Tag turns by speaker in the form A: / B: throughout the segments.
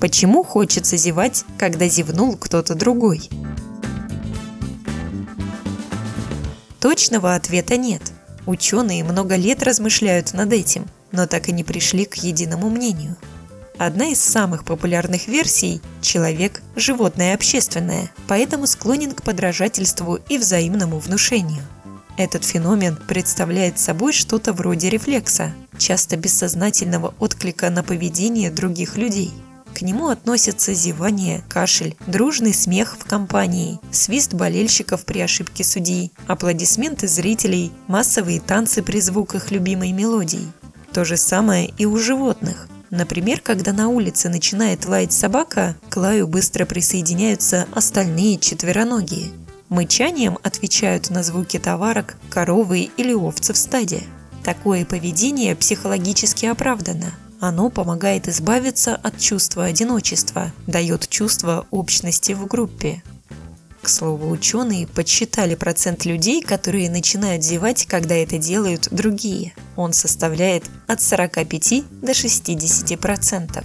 A: Почему хочется зевать, когда зевнул кто-то другой? Точного ответа нет. Ученые много лет размышляют над этим, но так и не пришли к единому мнению. Одна из самых популярных версий – человек – животное общественное, поэтому склонен к подражательству и взаимному внушению. Этот феномен представляет собой что-то вроде рефлекса, часто бессознательного отклика на поведение других людей – к нему относятся зевание, кашель, дружный смех в компании, свист болельщиков при ошибке судьи, аплодисменты зрителей, массовые танцы при звуках любимой мелодии. То же самое и у животных. Например, когда на улице начинает лаять собака, к лаю быстро присоединяются остальные четвероногие. Мычанием отвечают на звуки товарок коровы или овцы в стаде. Такое поведение психологически оправдано – оно помогает избавиться от чувства одиночества, дает чувство общности в группе. К слову, ученые подсчитали процент людей, которые начинают зевать, когда это делают другие. Он составляет от 45 до 60 процентов.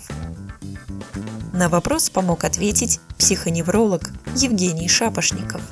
A: На вопрос помог ответить психоневролог Евгений Шапошников –